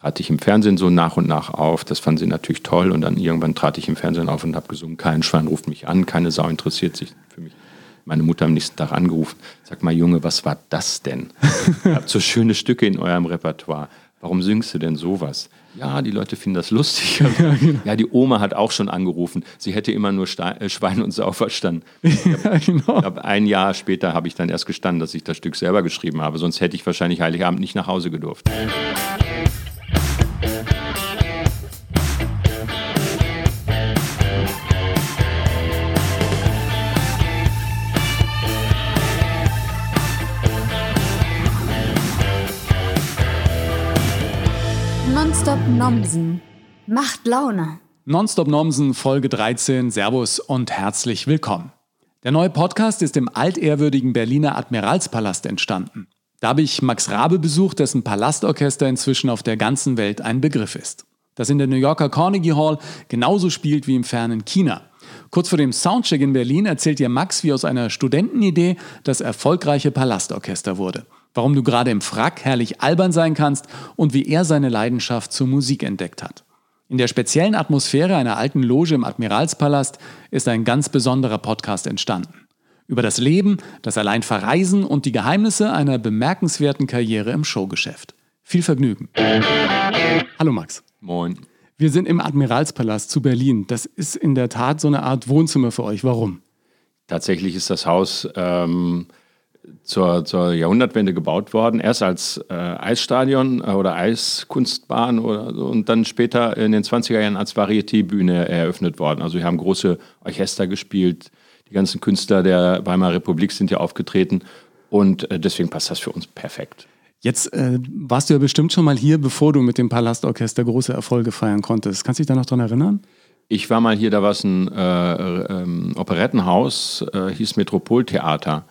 trat ich im Fernsehen so nach und nach auf. Das fanden sie natürlich toll. Und dann irgendwann trat ich im Fernsehen auf und habe gesungen, kein Schwein ruft mich an, keine Sau interessiert sich für mich. Meine Mutter am nächsten Tag angerufen, sag mal Junge, was war das denn? Ihr habt so schöne Stücke in eurem Repertoire. Warum singst du denn sowas? Ja, die Leute finden das lustig. Ja, genau. ja die Oma hat auch schon angerufen. Sie hätte immer nur Stein, äh, Schwein und Sau verstanden. Ja, genau. Ich glaub, ein Jahr später habe ich dann erst gestanden, dass ich das Stück selber geschrieben habe. Sonst hätte ich wahrscheinlich Heiligabend nicht nach Hause gedurft. Nomsen macht Laune. Nonstop Nomsen Folge 13. Servus und herzlich willkommen. Der neue Podcast ist im altehrwürdigen Berliner Admiralspalast entstanden. Da habe ich Max Rabe besucht, dessen Palastorchester inzwischen auf der ganzen Welt ein Begriff ist. Das in der New Yorker Carnegie Hall genauso spielt wie im fernen China. Kurz vor dem Soundcheck in Berlin erzählt dir Max, wie aus einer Studentenidee das erfolgreiche Palastorchester wurde warum du gerade im Frack herrlich albern sein kannst und wie er seine Leidenschaft zur Musik entdeckt hat. In der speziellen Atmosphäre einer alten Loge im Admiralspalast ist ein ganz besonderer Podcast entstanden. Über das Leben, das allein Verreisen und die Geheimnisse einer bemerkenswerten Karriere im Showgeschäft. Viel Vergnügen. Hallo Max. Moin. Wir sind im Admiralspalast zu Berlin. Das ist in der Tat so eine Art Wohnzimmer für euch. Warum? Tatsächlich ist das Haus ähm, zur, zur Jahrhundertwende gebaut worden. Erst als äh, Eisstadion äh, oder Eiskunstbahn oder so, und dann später in den 20er Jahren als Varieté-Bühne eröffnet worden. Also wir haben große Orchester gespielt. Die ganzen Künstler der Weimarer Republik sind ja aufgetreten. Und äh, deswegen passt das für uns perfekt. Jetzt äh, warst du ja bestimmt schon mal hier, bevor du mit dem Palastorchester große Erfolge feiern konntest. Kannst du dich da noch dran erinnern? Ich war mal hier, da war es ein äh, ähm, Operettenhaus, äh, hieß Metropoltheater.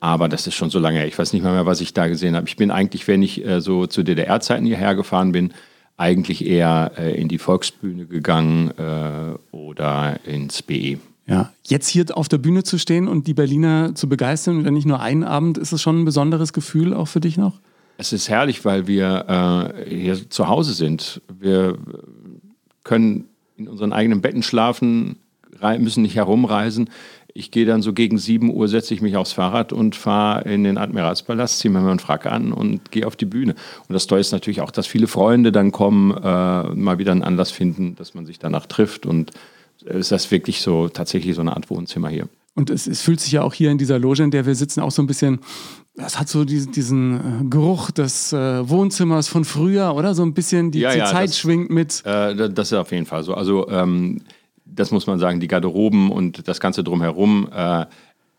Aber das ist schon so lange her. Ich weiß nicht mal mehr, was ich da gesehen habe. Ich bin eigentlich, wenn ich äh, so zu DDR-Zeiten hierher gefahren bin, eigentlich eher äh, in die Volksbühne gegangen äh, oder ins BE. Ja, jetzt hier auf der Bühne zu stehen und die Berliner zu begeistern, wenn nicht nur einen Abend, ist es schon ein besonderes Gefühl auch für dich noch? Es ist herrlich, weil wir äh, hier zu Hause sind. Wir können in unseren eigenen Betten schlafen, müssen nicht herumreisen ich gehe dann so gegen 7 Uhr, setze ich mich aufs Fahrrad und fahre in den Admiralspalast, ziehe mir meinen Frack an und gehe auf die Bühne. Und das Tolle ist natürlich auch, dass viele Freunde dann kommen, äh, mal wieder einen Anlass finden, dass man sich danach trifft. Und ist das wirklich so tatsächlich so eine Art Wohnzimmer hier. Und es, es, fühlt sich ja auch hier in dieser Loge, in der wir sitzen, auch so ein bisschen, das hat so diesen, diesen äh, Geruch des äh, Wohnzimmers von früher, oder? So ein bisschen die, ja, die ja, Zeit das, schwingt mit. Äh, das ist auf jeden Fall so. Also ähm, das muss man sagen, die Garderoben und das Ganze drumherum äh,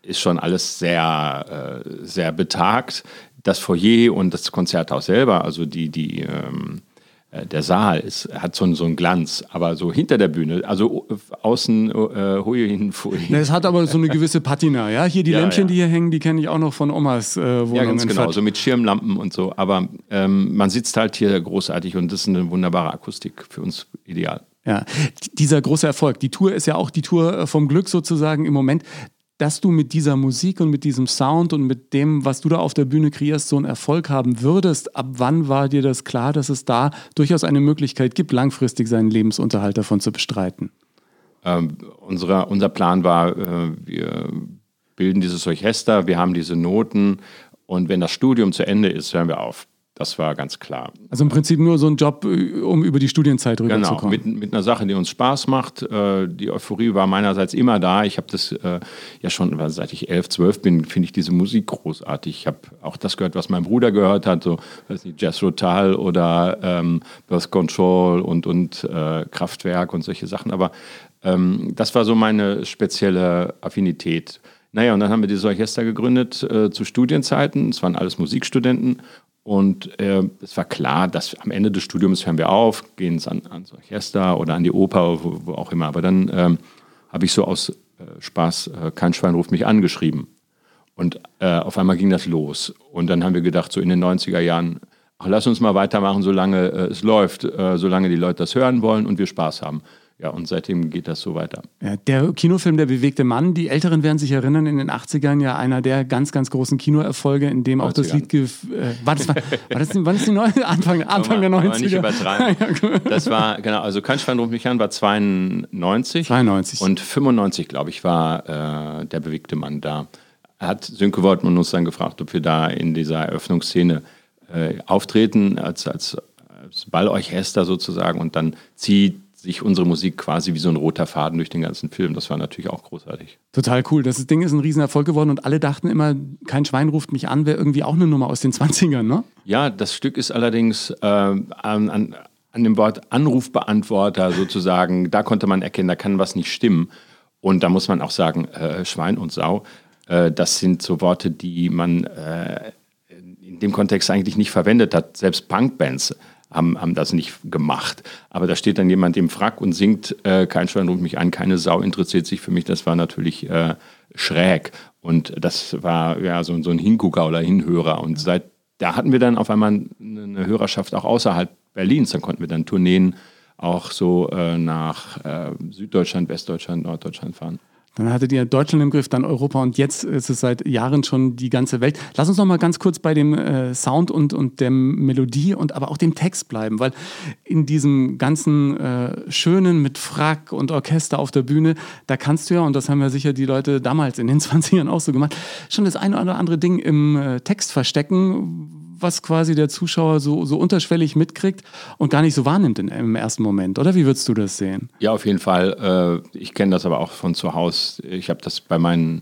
ist schon alles sehr, äh, sehr betagt. Das Foyer und das Konzerthaus selber, also die, die, ähm, äh, der Saal ist, hat so, so einen Glanz, aber so hinter der Bühne, also außen äh, hui hin, pfui. Es hat aber so eine gewisse Patina, ja? Hier die ja, Lämpchen, ja. die hier hängen, die kenne ich auch noch von Omas äh, Wohnung. Ja, ganz genau, so mit Schirmlampen und so. Aber ähm, man sitzt halt hier großartig und das ist eine wunderbare Akustik für uns ideal. Ja, dieser große Erfolg. Die Tour ist ja auch die Tour äh, vom Glück sozusagen im Moment. Dass du mit dieser Musik und mit diesem Sound und mit dem, was du da auf der Bühne kreierst, so einen Erfolg haben würdest, ab wann war dir das klar, dass es da durchaus eine Möglichkeit gibt, langfristig seinen Lebensunterhalt davon zu bestreiten? Ähm, unsere, unser Plan war, äh, wir bilden dieses Orchester, wir haben diese Noten und wenn das Studium zu Ende ist, hören wir auf. Das war ganz klar. Also im Prinzip nur so ein Job, äh, um über die Studienzeit rüberzukommen. Genau, mit, mit einer Sache, die uns Spaß macht. Äh, die Euphorie war meinerseits immer da. Ich habe das äh, ja schon, seit ich elf, zwölf bin, finde ich diese Musik großartig. Ich habe auch das gehört, was mein Bruder gehört hat, so weiß nicht, Jazz Rotal oder ähm, Birth Control und, und äh, Kraftwerk und solche Sachen. Aber ähm, das war so meine spezielle Affinität. Naja, und dann haben wir dieses Orchester gegründet äh, zu Studienzeiten. Es waren alles Musikstudenten und äh, es war klar, dass am Ende des Studiums hören wir auf, gehen an, ans Orchester oder an die Oper, wo, wo auch immer. Aber dann ähm, habe ich so aus äh, Spaß, äh, kein Schwein ruft mich angeschrieben. Und äh, auf einmal ging das los. Und dann haben wir gedacht, so in den 90er Jahren, ach, lass uns mal weitermachen, solange äh, es läuft, äh, solange die Leute das hören wollen und wir Spaß haben. Ja, und seitdem geht das so weiter. Ja, der Kinofilm Der bewegte Mann, die Älteren werden sich erinnern, in den 80ern ja einer der ganz, ganz großen Kinoerfolge, in dem auch das Lied. Äh, war, das, war, war, das, war das die neue, Anfang, Anfang der 90er? nicht übertreiben. das war, genau, also Kein Schwein ruft mich an, war 92. 92. Und 95, glaube ich, war äh, Der bewegte Mann da. Hat Sönke Wortmann uns dann gefragt, ob wir da in dieser Eröffnungsszene äh, auftreten als, als, als Ballorchester sozusagen und dann zieht sich unsere Musik quasi wie so ein roter Faden durch den ganzen Film. Das war natürlich auch großartig. Total cool. Das Ding ist ein Riesenerfolg geworden und alle dachten immer, kein Schwein ruft mich an, wäre irgendwie auch eine Nummer aus den 20ern, ne? Ja, das Stück ist allerdings äh, an, an, an dem Wort Anrufbeantworter sozusagen, da konnte man erkennen, da kann was nicht stimmen. Und da muss man auch sagen, äh, Schwein und Sau, äh, das sind so Worte, die man äh, in dem Kontext eigentlich nicht verwendet hat. Selbst Punkbands haben, haben das nicht gemacht. Aber da steht dann jemand im Frack und singt, äh, kein Schwein ruft mich an, keine Sau interessiert sich für mich. Das war natürlich äh, schräg. Und das war ja so, so ein Hingucker oder Hinhörer. Und seit da hatten wir dann auf einmal eine Hörerschaft auch außerhalb Berlins. Dann konnten wir dann Tourneen auch so äh, nach äh, Süddeutschland, Westdeutschland, Norddeutschland fahren. Dann hattet ihr Deutschland im Griff, dann Europa und jetzt ist es seit Jahren schon die ganze Welt. Lass uns noch mal ganz kurz bei dem äh, Sound und, und der Melodie und aber auch dem Text bleiben, weil in diesem ganzen äh, Schönen mit Frack und Orchester auf der Bühne, da kannst du ja, und das haben ja sicher die Leute damals in den 20ern auch so gemacht, schon das eine oder andere Ding im äh, Text verstecken, was quasi der Zuschauer so, so unterschwellig mitkriegt und gar nicht so wahrnimmt in, im ersten Moment, oder? Wie würdest du das sehen? Ja, auf jeden Fall. Äh, ich kenne das aber auch von zu Hause. Ich habe das bei meinen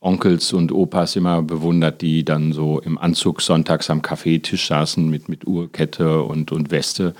Onkels und Opas immer bewundert, die dann so im Anzug sonntags am Kaffeetisch saßen mit, mit Uhrkette und, und Weste.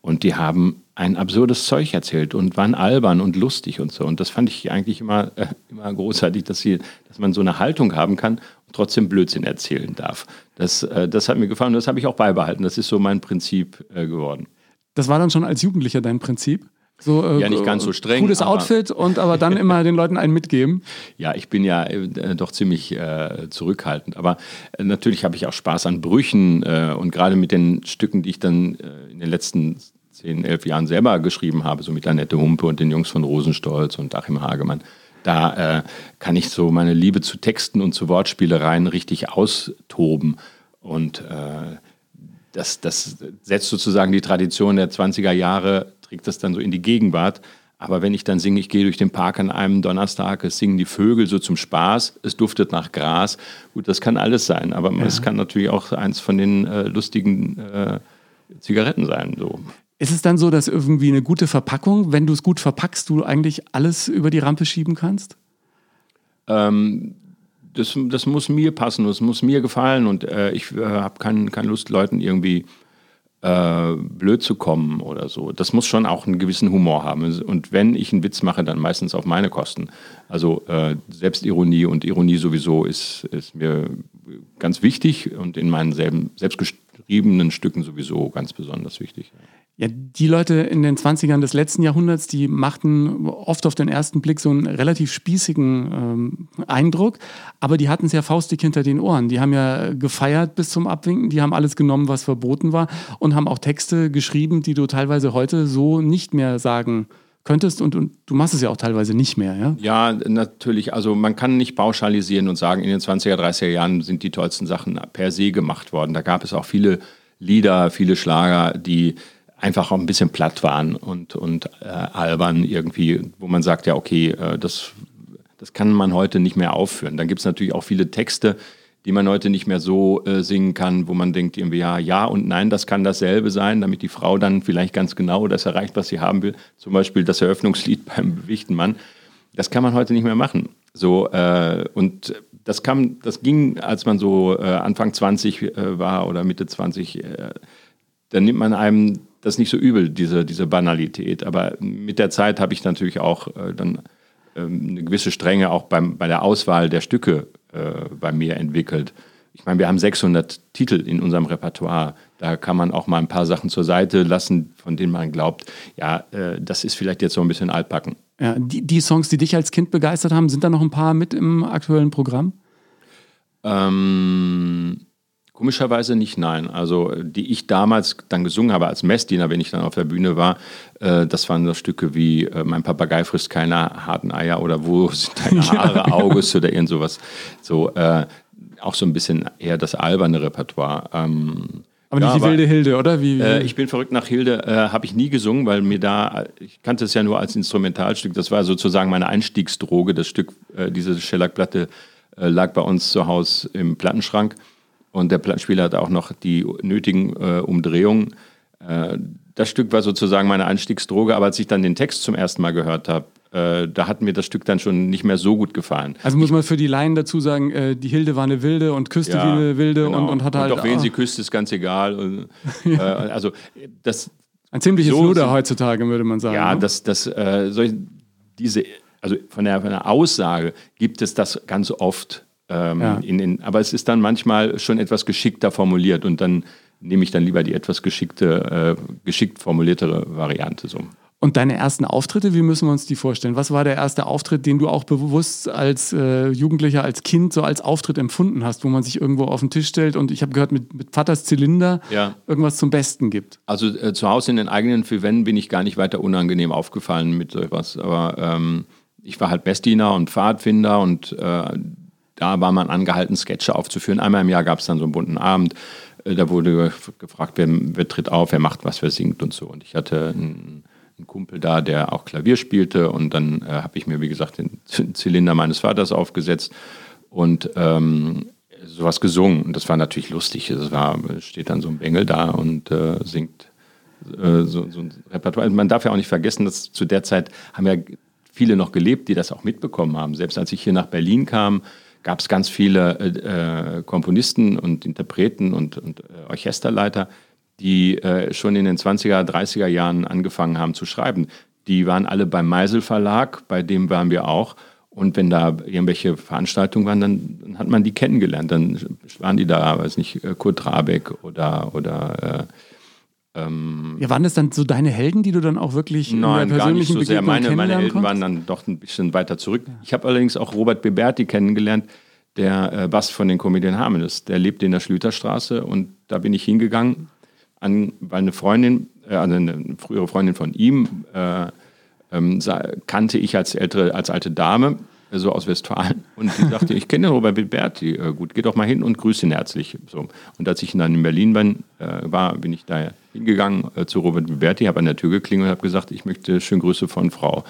Und die haben ein absurdes Zeug erzählt und waren albern und lustig und so. Und das fand ich eigentlich immer, äh, immer großartig, dass, sie, dass man so eine Haltung haben kann und trotzdem Blödsinn erzählen darf. Das, äh, das hat mir gefallen und das habe ich auch beibehalten. Das ist so mein Prinzip äh, geworden. Das war dann schon als Jugendlicher dein Prinzip? So, äh, ja, nicht ganz so streng. Cooles Outfit und aber dann immer den Leuten einen mitgeben. Ja, ich bin ja äh, doch ziemlich äh, zurückhaltend. Aber äh, natürlich habe ich auch Spaß an Brüchen äh, und gerade mit den Stücken, die ich dann äh, in den letzten zehn, elf Jahren selber geschrieben habe, so mit Annette Humpe und den Jungs von Rosenstolz und Achim Hagemann. Da äh, kann ich so meine Liebe zu Texten und zu Wortspielereien richtig austoben. Und äh, das, das setzt sozusagen die Tradition der 20er Jahre, trägt das dann so in die Gegenwart. Aber wenn ich dann singe, ich gehe durch den Park an einem Donnerstag, es singen die Vögel so zum Spaß, es duftet nach Gras. Gut, das kann alles sein, aber ja. es kann natürlich auch eins von den äh, lustigen äh, Zigaretten sein. So. Ist es dann so, dass irgendwie eine gute Verpackung, wenn du es gut verpackst, du eigentlich alles über die Rampe schieben kannst? Ähm, das, das muss mir passen, das muss mir gefallen und äh, ich äh, habe keine kein Lust, Leuten irgendwie äh, blöd zu kommen oder so. Das muss schon auch einen gewissen Humor haben. Und wenn ich einen Witz mache, dann meistens auf meine Kosten. Also äh, Selbstironie und Ironie sowieso ist, ist mir ganz wichtig und in meinen selben, selbstgeschriebenen Stücken sowieso ganz besonders wichtig. Ja, die Leute in den 20ern des letzten Jahrhunderts, die machten oft auf den ersten Blick so einen relativ spießigen ähm, Eindruck, aber die hatten es ja faustig hinter den Ohren. Die haben ja gefeiert bis zum Abwinken, die haben alles genommen, was verboten war und haben auch Texte geschrieben, die du teilweise heute so nicht mehr sagen könntest und, und du machst es ja auch teilweise nicht mehr, ja? Ja, natürlich. Also man kann nicht pauschalisieren und sagen, in den 20er, 30er Jahren sind die tollsten Sachen per se gemacht worden. Da gab es auch viele Lieder, viele Schlager, die einfach auch ein bisschen platt waren und, und äh, albern irgendwie, wo man sagt, ja, okay, äh, das, das kann man heute nicht mehr aufführen. Dann gibt es natürlich auch viele Texte, die man heute nicht mehr so äh, singen kann, wo man denkt irgendwie, ja, ja und nein, das kann dasselbe sein, damit die Frau dann vielleicht ganz genau das erreicht, was sie haben will. Zum Beispiel das Eröffnungslied beim bewegten Mann. Das kann man heute nicht mehr machen. So, äh, und das kam, das ging, als man so äh, Anfang 20 äh, war oder Mitte 20, dann nimmt man einem das nicht so übel, diese, diese Banalität. Aber mit der Zeit habe ich natürlich auch äh, dann ähm, eine gewisse Strenge auch beim, bei der Auswahl der Stücke äh, bei mir entwickelt. Ich meine, wir haben 600 Titel in unserem Repertoire. Da kann man auch mal ein paar Sachen zur Seite lassen, von denen man glaubt, ja, äh, das ist vielleicht jetzt so ein bisschen altbacken. Ja, die, die Songs, die dich als Kind begeistert haben, sind da noch ein paar mit im aktuellen Programm? Ähm, Komischerweise nicht, nein. Also die ich damals dann gesungen habe als Messdiener, wenn ich dann auf der Bühne war, äh, das waren so Stücke wie äh, Mein Papagei frisst keine harten Eier oder Wo sind deine Haare, ja. August oder irgend sowas. So, äh, auch so ein bisschen eher das alberne Repertoire. Ähm, aber nicht ja, die wilde Hilde, oder? Wie, wie? Äh, ich bin verrückt nach Hilde, äh, habe ich nie gesungen, weil mir da, ich kannte es ja nur als Instrumentalstück, das war sozusagen meine Einstiegsdroge. Das Stück, äh, diese Schellackplatte äh, lag bei uns zu Hause im Plattenschrank und der Plattenspieler hatte auch noch die nötigen äh, Umdrehungen. Äh, das Stück war sozusagen meine Einstiegsdroge, aber als ich dann den Text zum ersten Mal gehört habe, äh, da hat mir das Stück dann schon nicht mehr so gut gefallen. Also muss man für die Laien dazu sagen, äh, die Hilde war eine Wilde und küsste ja, wie eine Wilde genau. und, und hat halt. Und doch wen sie küsst, ist ganz egal. Und, äh, also das. Ein ziemliches so, Luder heutzutage, würde man sagen. Ja, ne? das, das, äh, solch, diese, also von der, von der Aussage gibt es das ganz oft. Ähm, ja. in, in, aber es ist dann manchmal schon etwas geschickter formuliert und dann nehme ich dann lieber die etwas geschickte, äh, geschickt formuliertere Variante so. Und deine ersten Auftritte, wie müssen wir uns die vorstellen? Was war der erste Auftritt, den du auch bewusst als äh, Jugendlicher, als Kind so als Auftritt empfunden hast, wo man sich irgendwo auf den Tisch stellt und ich habe gehört, mit, mit Vaters Zylinder ja. irgendwas zum Besten gibt? Also äh, zu Hause in den eigenen vier Wänden bin ich gar nicht weiter unangenehm aufgefallen mit sowas. Aber ähm, ich war halt Bestdiener und Pfadfinder und äh, da war man angehalten, Sketche aufzuführen. Einmal im Jahr gab es dann so einen bunten Abend. Äh, da wurde gefragt, wer, wer tritt auf, wer macht was, wer singt und so. Und ich hatte einen ein Kumpel da, der auch Klavier spielte und dann äh, habe ich mir, wie gesagt, den Zylinder meines Vaters aufgesetzt und ähm, sowas gesungen. Und das war natürlich lustig. Es war, steht dann so ein Bengel da und äh, singt äh, so, so, ein Repertoire. Man darf ja auch nicht vergessen, dass zu der Zeit haben ja viele noch gelebt, die das auch mitbekommen haben. Selbst als ich hier nach Berlin kam, gab es ganz viele äh, äh, Komponisten und Interpreten und, und äh, Orchesterleiter, die äh, schon in den 20er, 30er Jahren angefangen haben zu schreiben. Die waren alle beim Meisel Verlag, bei dem waren wir auch. Und wenn da irgendwelche Veranstaltungen waren, dann, hat man die kennengelernt. Dann waren die da, weiß nicht, äh, Kurt Rabeck oder, oder äh, ähm, ja, waren das dann so deine Helden, die du dann auch wirklich Nein, in der gar nicht so sehr. Meine, meine Helden konntest? waren dann doch ein bisschen weiter zurück. Ich habe allerdings auch Robert Beberti kennengelernt, der äh, Bass von den Comedian Harmonists. Der lebt in der Schlüterstraße und da bin ich hingegangen an, weil eine Freundin, äh, also eine frühere Freundin von ihm, äh, ähm, kannte ich als ältere, als alte Dame, so aus Westfalen. Und die sagte, ich kenne Robert Bilberti äh, gut, geh doch mal hin und grüße ihn herzlich. So. Und als ich dann in Berlin bin, äh, war, bin ich da hingegangen äh, zu Robert Bilberti, habe an der Tür geklingelt und habe gesagt, ich möchte schöne Grüße von Frau.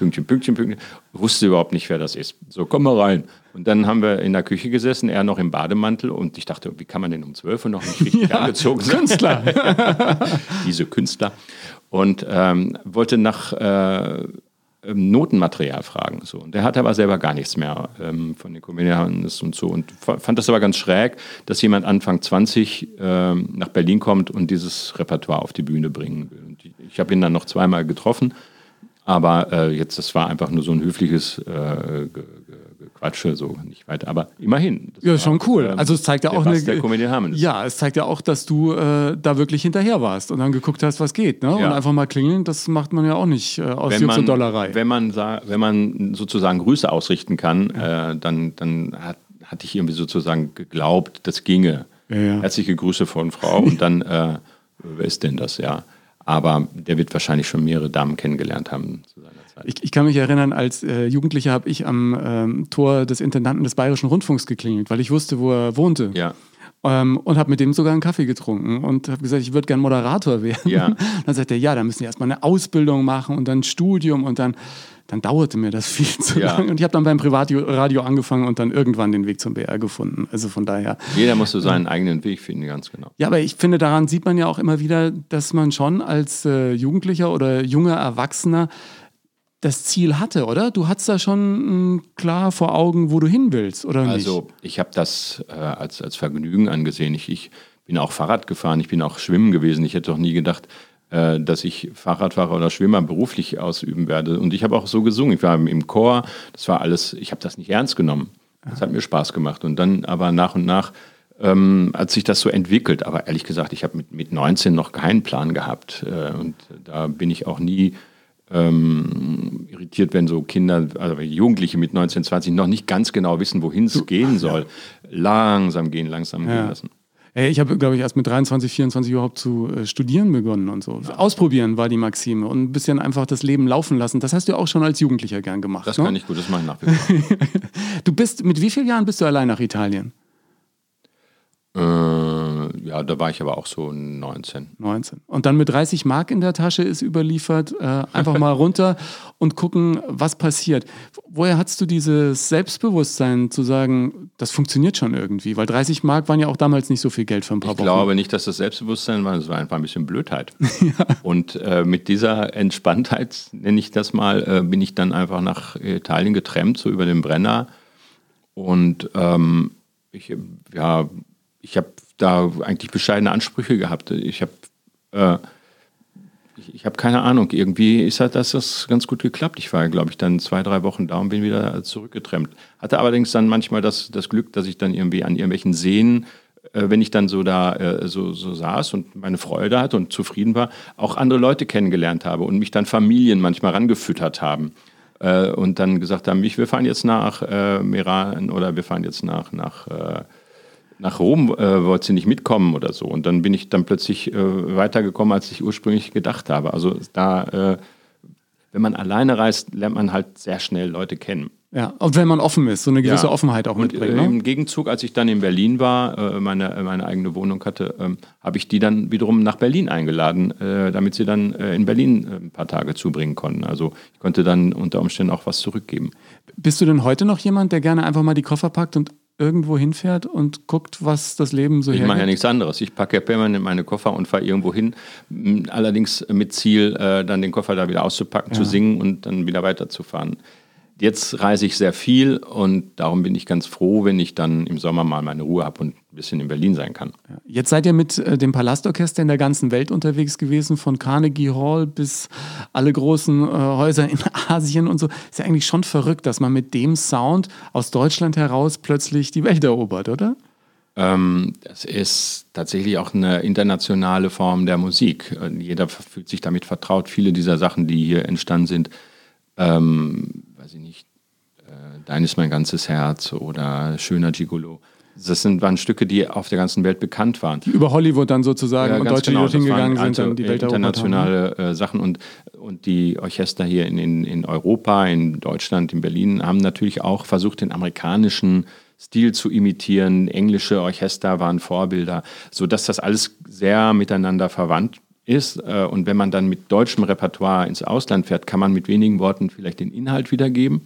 Pünktchen, Pünktchen, Pünktchen. Wusste überhaupt nicht, wer das ist. So, komm mal rein. Und dann haben wir in der Küche gesessen, er noch im Bademantel und ich dachte, wie kann man denn um 12 Uhr noch nicht richtig ja, angezogen sein? Künstler. Diese Künstler. Und ähm, wollte nach äh, ähm, Notenmaterial fragen. So. Und der hatte aber selber gar nichts mehr ähm, von den Komödianten und so. Und fand das aber ganz schräg, dass jemand Anfang 20 ähm, nach Berlin kommt und dieses Repertoire auf die Bühne bringen will. Und ich habe ihn dann noch zweimal getroffen. Aber äh, jetzt, das war einfach nur so ein höfliches äh, Quatsche, so nicht weiter. Aber immerhin. Ja, schon cool. Ähm, also es zeigt ja auch eine. Der Comedian ja, es zeigt ja auch, dass du äh, da wirklich hinterher warst und dann geguckt hast, was geht. Ne? Ja. Und einfach mal klingeln, das macht man ja auch nicht äh, aus wenn Jux und Dollerei. Wenn man, wenn man sozusagen Grüße ausrichten kann, ja. äh, dann, dann hat, hatte ich irgendwie sozusagen geglaubt, das ginge. Ja, Herzliche Grüße von Frau und dann, äh, wer ist denn das, ja? Aber der wird wahrscheinlich schon mehrere Damen kennengelernt haben zu seiner Zeit. Ich, ich kann mich erinnern, als äh, Jugendlicher habe ich am ähm, Tor des Intendanten des Bayerischen Rundfunks geklingelt, weil ich wusste, wo er wohnte. Ja. Ähm, und habe mit dem sogar einen Kaffee getrunken und habe gesagt, ich würde gern Moderator werden. Ja. Dann sagt er, ja, da müssen wir erstmal eine Ausbildung machen und dann ein Studium und dann dann dauerte mir das viel zu ja. lange. Und ich habe dann beim Privatradio angefangen und dann irgendwann den Weg zum BR gefunden. Also von daher. Jeder muss so seinen eigenen Weg finden, ganz genau. Ja, aber ich finde, daran sieht man ja auch immer wieder, dass man schon als äh, Jugendlicher oder junger Erwachsener das Ziel hatte, oder? Du hattest da schon mh, klar vor Augen, wo du hin willst, oder nicht? Also ich habe das äh, als, als Vergnügen angesehen. Ich, ich bin auch Fahrrad gefahren, ich bin auch schwimmen gewesen. Ich hätte doch nie gedacht, äh, dass ich Fahrradfahrer oder Schwimmer beruflich ausüben werde. Und ich habe auch so gesungen. Ich war im Chor, das war alles, ich habe das nicht ernst genommen. Das hat mir Spaß gemacht. Und dann aber nach und nach ähm, hat sich das so entwickelt. Aber ehrlich gesagt, ich habe mit, mit 19 noch keinen Plan gehabt. Äh, und da bin ich auch nie ähm, irritiert, wenn so Kinder, also Jugendliche mit 19, 20 noch nicht ganz genau wissen, wohin es gehen soll. Langsam gehen, langsam ja. gehen lassen. Hey, ich habe, glaube ich, erst mit 23, 24 überhaupt zu äh, studieren begonnen und so. Ausprobieren war die Maxime und ein bisschen einfach das Leben laufen lassen. Das hast du auch schon als Jugendlicher gern gemacht. Das ne? kann ich gut, das mache ich nach wie vor. Du bist, mit wie vielen Jahren bist du allein nach Italien? äh, ja, da war ich aber auch so 19. 19. Und dann mit 30 Mark in der Tasche ist überliefert, äh, einfach mal runter und gucken, was passiert. Woher hattest du dieses Selbstbewusstsein zu sagen, das funktioniert schon irgendwie? Weil 30 Mark waren ja auch damals nicht so viel Geld für ein paar Ich Wochen. glaube nicht, dass das Selbstbewusstsein war, es war einfach ein bisschen Blödheit. Und äh, mit dieser Entspanntheit, nenne ich das mal, äh, bin ich dann einfach nach Italien getrennt, so über den Brenner. Und ähm, ich, ja, ich habe da eigentlich bescheidene Ansprüche gehabt. Ich habe äh, ich, ich habe keine Ahnung, irgendwie ist halt das, das ganz gut geklappt. Ich war, glaube ich, dann zwei, drei Wochen da und bin wieder zurückgetrennt. Hatte allerdings dann manchmal das, das Glück, dass ich dann irgendwie an irgendwelchen Seen, äh, wenn ich dann so da äh, so, so saß und meine Freude hatte und zufrieden war, auch andere Leute kennengelernt habe und mich dann Familien manchmal rangefüttert haben. Äh, und dann gesagt haben, ich, wir fahren jetzt nach äh, Meran oder wir fahren jetzt nach, nach äh, nach Rom äh, wollte sie nicht mitkommen oder so. Und dann bin ich dann plötzlich äh, weitergekommen, als ich ursprünglich gedacht habe. Also da, äh, wenn man alleine reist, lernt man halt sehr schnell Leute kennen. Ja, und wenn man offen ist, so eine gewisse Ja. Offenheit auch Und mitbringt. äh, Ne? im Gegenzug, als ich dann in Berlin war, äh, meine, meine eigene Wohnung hatte, ähm, habe ich die dann wiederum nach Berlin eingeladen, äh, damit sie dann in Berlin ein paar Tage zubringen konnten. Also ich konnte dann unter Umständen auch was zurückgeben. Bist du denn heute noch jemand, der gerne einfach mal die Koffer packt und irgendwo hinfährt und guckt, was das Leben so Ich mache ja hergibt? nichts anderes. Ich packe ja permanent meine Koffer und fahre irgendwo hin. Allerdings mit Ziel, äh, dann den Koffer da wieder auszupacken, zu singen und dann wieder weiterzufahren. Jetzt reise ich sehr viel und darum bin ich ganz froh, wenn ich dann im Sommer mal meine Ruhe habe und ein bisschen in Berlin sein kann. Jetzt seid ihr mit äh, dem Palastorchester in der ganzen Welt unterwegs gewesen, von Carnegie Hall bis alle großen äh, Häuser in Asien und so. Ist ja eigentlich schon verrückt, dass man mit dem Sound aus Deutschland heraus plötzlich die Welt erobert, oder? Ähm, das ist tatsächlich auch eine internationale Form der Musik. Äh, Jeder fühlt sich damit vertraut. Viele dieser Sachen, die hier entstanden sind, ähm, weiß ich nicht, äh, Dein ist mein ganzes Herz oder Schöner Gigolo. Das sind, waren Stücke, die auf der ganzen Welt bekannt waren. Über Hollywood dann sozusagen und ganz Deutsche, genau. die dorthin gegangen sind, alte, dann die Welt internationale äh, Sachen und, und die Orchester hier in, in, in Europa, in Deutschland, in Berlin haben natürlich auch versucht, den amerikanischen Stil zu imitieren. Englische Orchester waren Vorbilder, sodass das alles sehr miteinander verwandt ist. Äh, Und wenn man dann mit deutschem Repertoire ins Ausland fährt, kann man mit wenigen Worten vielleicht den Inhalt wiedergeben.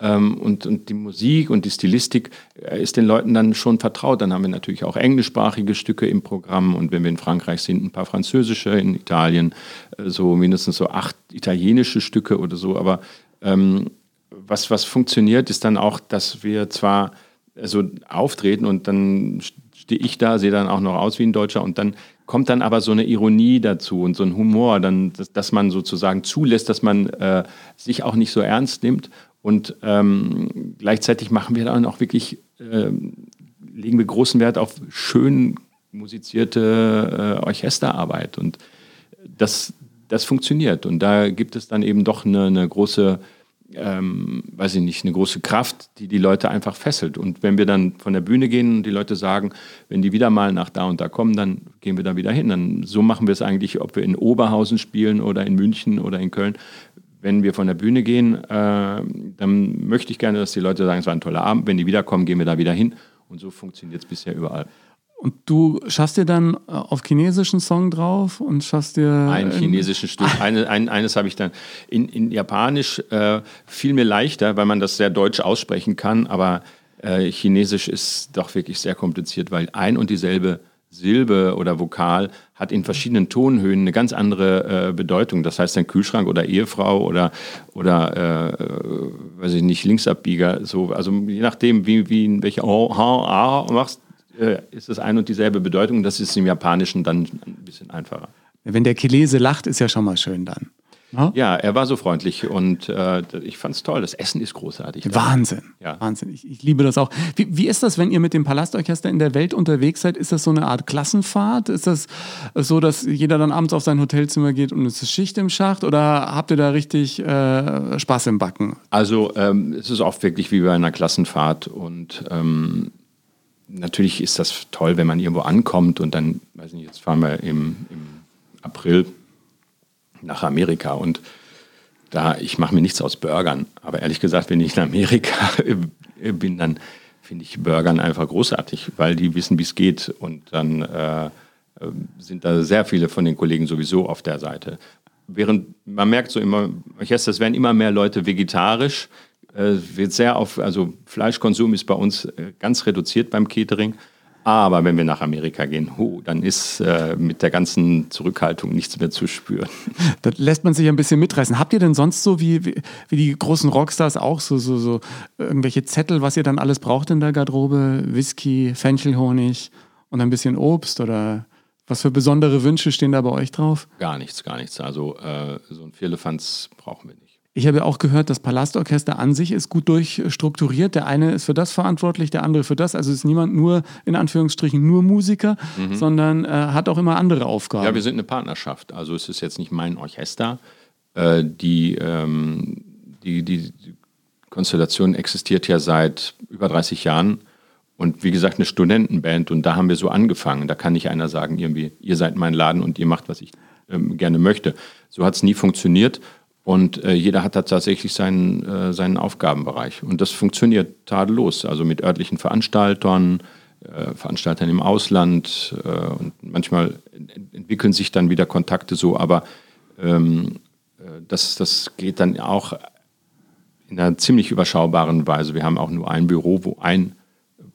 Ähm, und, und die Musik und die Stilistik äh, ist den Leuten dann schon vertraut. Dann haben wir natürlich auch englischsprachige Stücke im Programm und wenn wir in Frankreich sind, ein paar französische, in Italien äh, so mindestens so acht italienische Stücke oder so. Aber ähm, was, was funktioniert, ist dann auch, dass wir zwar so auftreten und dann stehe ich da, sehe dann auch noch aus wie ein Deutscher und dann kommt dann aber so eine Ironie dazu und so ein Humor, dann, dass, dass man sozusagen zulässt, dass man äh, sich auch nicht so ernst nimmt. Und ähm, gleichzeitig machen wir dann auch wirklich, ähm, legen wir großen Wert auf schön musizierte äh, Orchesterarbeit. Und das, das funktioniert. Und da gibt es dann eben doch eine, eine große ähm, weiß ich nicht, eine große Kraft, die die Leute einfach fesselt. Und wenn wir dann von der Bühne gehen und die Leute sagen, wenn die wieder mal nach da und da kommen, dann gehen wir da wieder hin. Dann, so machen wir es eigentlich, ob wir in Oberhausen spielen oder in München oder in Köln. Wenn wir von der Bühne gehen, äh, dann möchte ich gerne, dass die Leute sagen, es war ein toller Abend. Wenn die wiederkommen, gehen wir da wieder hin. Und so funktioniert es bisher überall. Und du schaffst dir dann äh, auf chinesischen Song drauf und schaffst dir. Ein chinesisches Stück. Eine, ein, eines habe ich dann in, in Japanisch äh, viel mir leichter, weil man das sehr deutsch aussprechen kann. Aber äh, Chinesisch ist doch wirklich sehr kompliziert, weil ein und dieselbe Silbe oder Vokal hat in verschiedenen Tonhöhen eine ganz andere äh, Bedeutung. Das heißt, ein Kühlschrank oder Ehefrau oder, oder äh, weiß ich nicht, Linksabbieger. So, also je nachdem, wie, wie in welcher oh, ha, ah machst, äh, ist es ein und dieselbe Bedeutung. Das ist im Japanischen dann ein bisschen einfacher. Wenn der Chinese lacht, ist ja schon mal schön dann. Ja? Ja, er war so freundlich und äh, ich fand es toll. Das Essen ist großartig. Wahnsinn. Ja. Wahnsinn. Ich, ich liebe das auch. Wie, wie ist das, wenn ihr mit dem Palastorchester in der Welt unterwegs seid? Ist das so eine Art Klassenfahrt? Ist das so, dass jeder dann abends auf sein Hotelzimmer geht und es ist Schicht im Schacht? Oder habt ihr da richtig äh, Spaß im Backen? Also ähm, es ist oft wirklich wie bei einer Klassenfahrt und ähm, natürlich ist das toll, wenn man irgendwo ankommt und dann, weiß nicht, jetzt fahren wir im, im April nach Amerika und da, ich mache mir nichts aus Burgern, aber ehrlich gesagt, wenn ich in Amerika bin, dann finde ich Burgern einfach großartig, weil die wissen, wie es geht und dann äh, sind da sehr viele von den Kollegen sowieso auf der Seite. Während man merkt so immer, es werden immer mehr Leute vegetarisch, äh, wird sehr auf, also Fleischkonsum ist bei uns äh, ganz reduziert beim Catering. Aber wenn wir nach Amerika gehen, oh, dann ist äh, mit der ganzen Zurückhaltung nichts mehr zu spüren. Da lässt man sich ein bisschen mitreißen. Habt ihr denn sonst so wie, wie, wie, die großen Rockstars auch so, so, so irgendwelche Zettel, was ihr dann alles braucht in der Garderobe? Whisky, Fenchelhonig und ein bisschen Obst oder was für besondere Wünsche stehen da bei euch drauf? Gar nichts, gar nichts. Also äh, so ein Vierlefanz brauchen wir nicht. Ich habe ja auch gehört, das Palastorchester an sich ist gut durchstrukturiert. Der eine ist für das verantwortlich, der andere für das. Also ist niemand nur, in Anführungsstrichen, nur Musiker, mhm. sondern äh, hat auch immer andere Aufgaben. Ja, wir sind eine Partnerschaft. Also es ist jetzt nicht mein Orchester. Äh, die, ähm, die, die, Konstellation existiert ja seit über 30 Jahren. Und wie gesagt, eine Studentenband. Und da haben wir so angefangen. Da kann nicht einer sagen, irgendwie, ihr seid mein Laden und ihr macht, was ich ähm, gerne möchte. So hat es nie funktioniert. Und äh, jeder hat da tatsächlich seinen, äh, seinen Aufgabenbereich. Und das funktioniert tadellos. Also mit örtlichen Veranstaltern, äh, Veranstaltern im Ausland. Äh, und manchmal entwickeln sich dann wieder Kontakte so. Aber ähm, äh, das, das geht dann auch in einer ziemlich überschaubaren Weise. Wir haben auch nur ein Büro, wo ein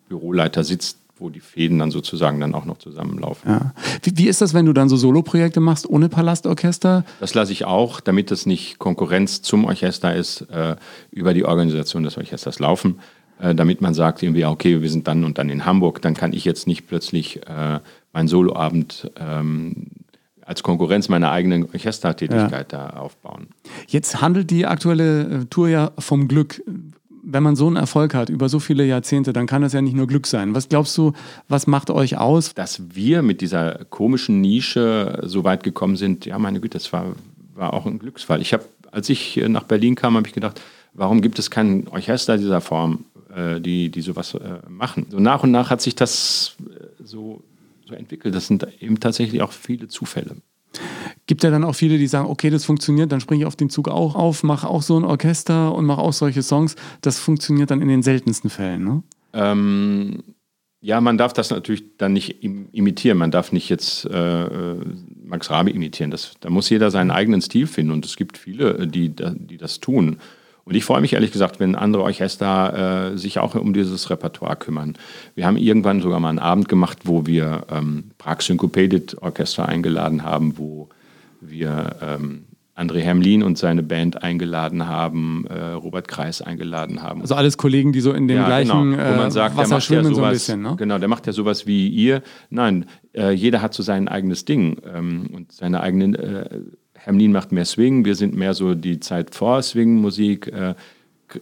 Büroleiter sitzt, wo die Fäden dann sozusagen dann auch noch zusammenlaufen. Ja. Wie, wie, ist das, wenn du dann so Soloprojekte machst ohne Palastorchester? Das lasse ich auch, damit es nicht Konkurrenz zum Orchester ist, äh, über die Organisation des Orchesters laufen. Äh, damit man sagt irgendwie, okay, wir sind dann und dann in Hamburg, dann kann ich jetzt nicht plötzlich äh, meinen Soloabend ähm, als Konkurrenz meiner eigenen Orchestertätigkeit ja. da aufbauen. Jetzt handelt die aktuelle äh, Tour ja vom Glück wenn man so einen Erfolg hat über so viele Jahrzehnte, dann kann das ja nicht nur Glück sein. Was glaubst du, was macht euch aus? Dass wir mit dieser komischen Nische so weit gekommen sind, ja, meine Güte, das war, war auch ein Glücksfall. Ich habe, als ich nach Berlin kam, habe ich gedacht, warum gibt es kein Orchester dieser Form, äh, die, die sowas äh, machen? So nach und nach hat sich das äh, so, so entwickelt. Das sind eben tatsächlich auch viele Zufälle gibt ja dann auch viele, die sagen, okay, das funktioniert, dann springe ich auf den Zug auch auf, mache auch so ein Orchester und mache auch solche Songs. Das funktioniert dann in den seltensten Fällen, ne? Ähm, ja, man darf das natürlich dann nicht imitieren. Man darf nicht jetzt äh, äh, Max Rabe imitieren. Das, da muss jeder seinen eigenen Stil finden und es gibt viele, die, die das tun. Und ich freue mich ehrlich gesagt, wenn andere Orchester äh, sich auch um dieses Repertoire kümmern. Wir haben irgendwann sogar mal einen Abend gemacht, wo wir ähm, Prag Syncopated Orchester eingeladen haben, wo wir ähm, André Hermlin und seine Band eingeladen haben, äh, Robert Kreis eingeladen haben. Also alles Kollegen, die so in dem ja, gleichen genau. Wo man äh, Wasser der macht ja sowas, so ein bisschen, ne? Genau, der macht ja sowas wie ihr. Nein, äh, jeder hat so sein eigenes Ding ähm, und seine eigenen äh, Hermlin macht mehr Swing, wir sind mehr so die Zeit vor Swing-Musik.